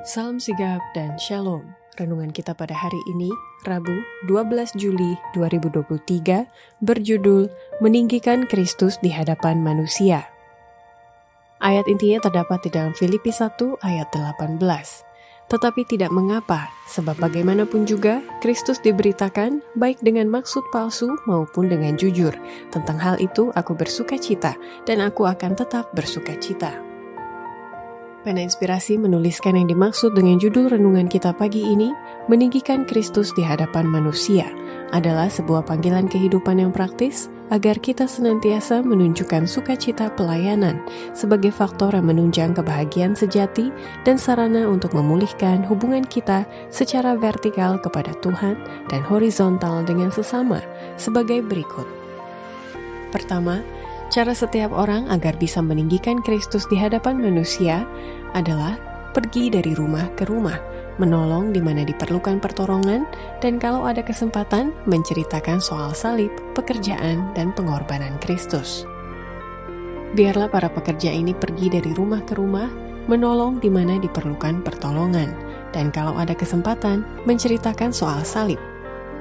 Salam sigap dan shalom. Renungan kita pada hari ini, Rabu 12 Juli 2023, berjudul Meninggikan Kristus di Hadapan Manusia. Ayat intinya terdapat di dalam Filipi 1 ayat 18. Tetapi tidak mengapa, sebab bagaimanapun juga Kristus diberitakan baik dengan maksud palsu maupun dengan jujur. Tentang hal itu aku bersuka cita dan aku akan tetap bersuka cita. Pena Inspirasi menuliskan yang dimaksud dengan judul renungan kita pagi ini, meninggikan Kristus di hadapan manusia, adalah sebuah panggilan kehidupan yang praktis agar kita senantiasa menunjukkan sukacita pelayanan sebagai faktor yang menunjang kebahagiaan sejati dan sarana untuk memulihkan hubungan kita secara vertikal kepada Tuhan dan horizontal dengan sesama sebagai berikut. Pertama, Cara setiap orang agar bisa meninggikan Kristus di hadapan manusia adalah pergi dari rumah ke rumah, menolong di mana diperlukan pertolongan, dan kalau ada kesempatan, menceritakan soal salib, pekerjaan, dan pengorbanan Kristus. Biarlah para pekerja ini pergi dari rumah ke rumah, menolong di mana diperlukan pertolongan, dan kalau ada kesempatan, menceritakan soal salib.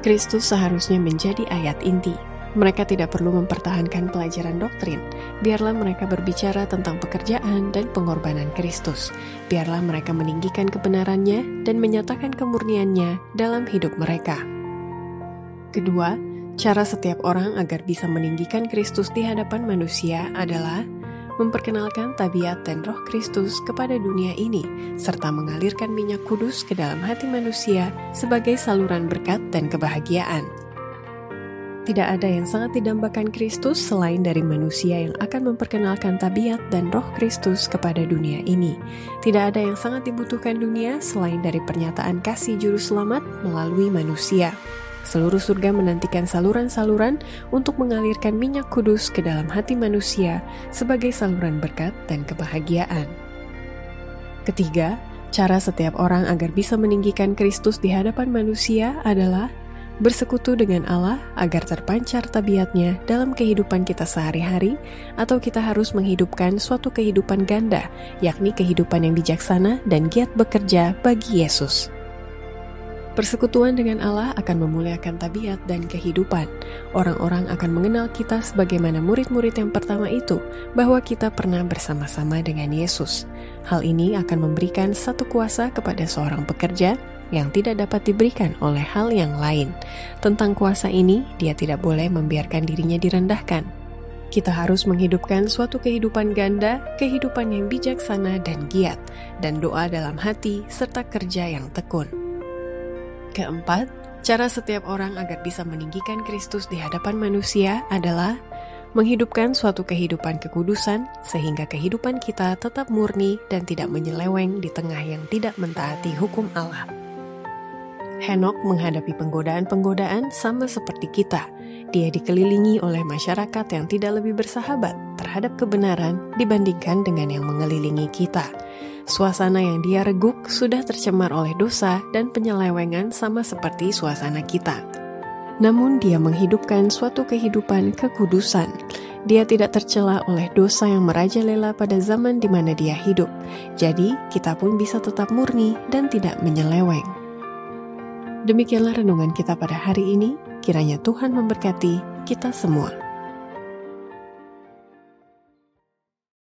Kristus seharusnya menjadi ayat inti mereka tidak perlu mempertahankan pelajaran doktrin. Biarlah mereka berbicara tentang pekerjaan dan pengorbanan Kristus. Biarlah mereka meninggikan kebenarannya dan menyatakan kemurniannya dalam hidup mereka. Kedua, cara setiap orang agar bisa meninggikan Kristus di hadapan manusia adalah memperkenalkan tabiat dan roh Kristus kepada dunia ini, serta mengalirkan minyak kudus ke dalam hati manusia sebagai saluran berkat dan kebahagiaan. Tidak ada yang sangat didambakan Kristus selain dari manusia yang akan memperkenalkan tabiat dan roh Kristus kepada dunia ini. Tidak ada yang sangat dibutuhkan dunia selain dari pernyataan kasih juru selamat melalui manusia. Seluruh surga menantikan saluran-saluran untuk mengalirkan minyak kudus ke dalam hati manusia sebagai saluran berkat dan kebahagiaan. Ketiga, cara setiap orang agar bisa meninggikan Kristus di hadapan manusia adalah bersekutu dengan Allah agar terpancar tabiatnya dalam kehidupan kita sehari-hari, atau kita harus menghidupkan suatu kehidupan ganda, yakni kehidupan yang bijaksana dan giat bekerja bagi Yesus. Persekutuan dengan Allah akan memuliakan tabiat dan kehidupan. Orang-orang akan mengenal kita sebagaimana murid-murid yang pertama itu, bahwa kita pernah bersama-sama dengan Yesus. Hal ini akan memberikan satu kuasa kepada seorang pekerja yang tidak dapat diberikan oleh hal yang lain. Tentang kuasa ini, dia tidak boleh membiarkan dirinya direndahkan. Kita harus menghidupkan suatu kehidupan ganda, kehidupan yang bijaksana dan giat, dan doa dalam hati serta kerja yang tekun. Keempat, cara setiap orang agar bisa meninggikan Kristus di hadapan manusia adalah menghidupkan suatu kehidupan kekudusan sehingga kehidupan kita tetap murni dan tidak menyeleweng di tengah yang tidak mentaati hukum Allah. Henok menghadapi penggodaan-penggodaan sama seperti kita. Dia dikelilingi oleh masyarakat yang tidak lebih bersahabat terhadap kebenaran dibandingkan dengan yang mengelilingi kita. Suasana yang dia reguk sudah tercemar oleh dosa dan penyelewengan sama seperti suasana kita. Namun dia menghidupkan suatu kehidupan kekudusan. Dia tidak tercela oleh dosa yang merajalela pada zaman di mana dia hidup. Jadi, kita pun bisa tetap murni dan tidak menyeleweng. Demikianlah renungan kita pada hari ini. Kiranya Tuhan memberkati kita semua.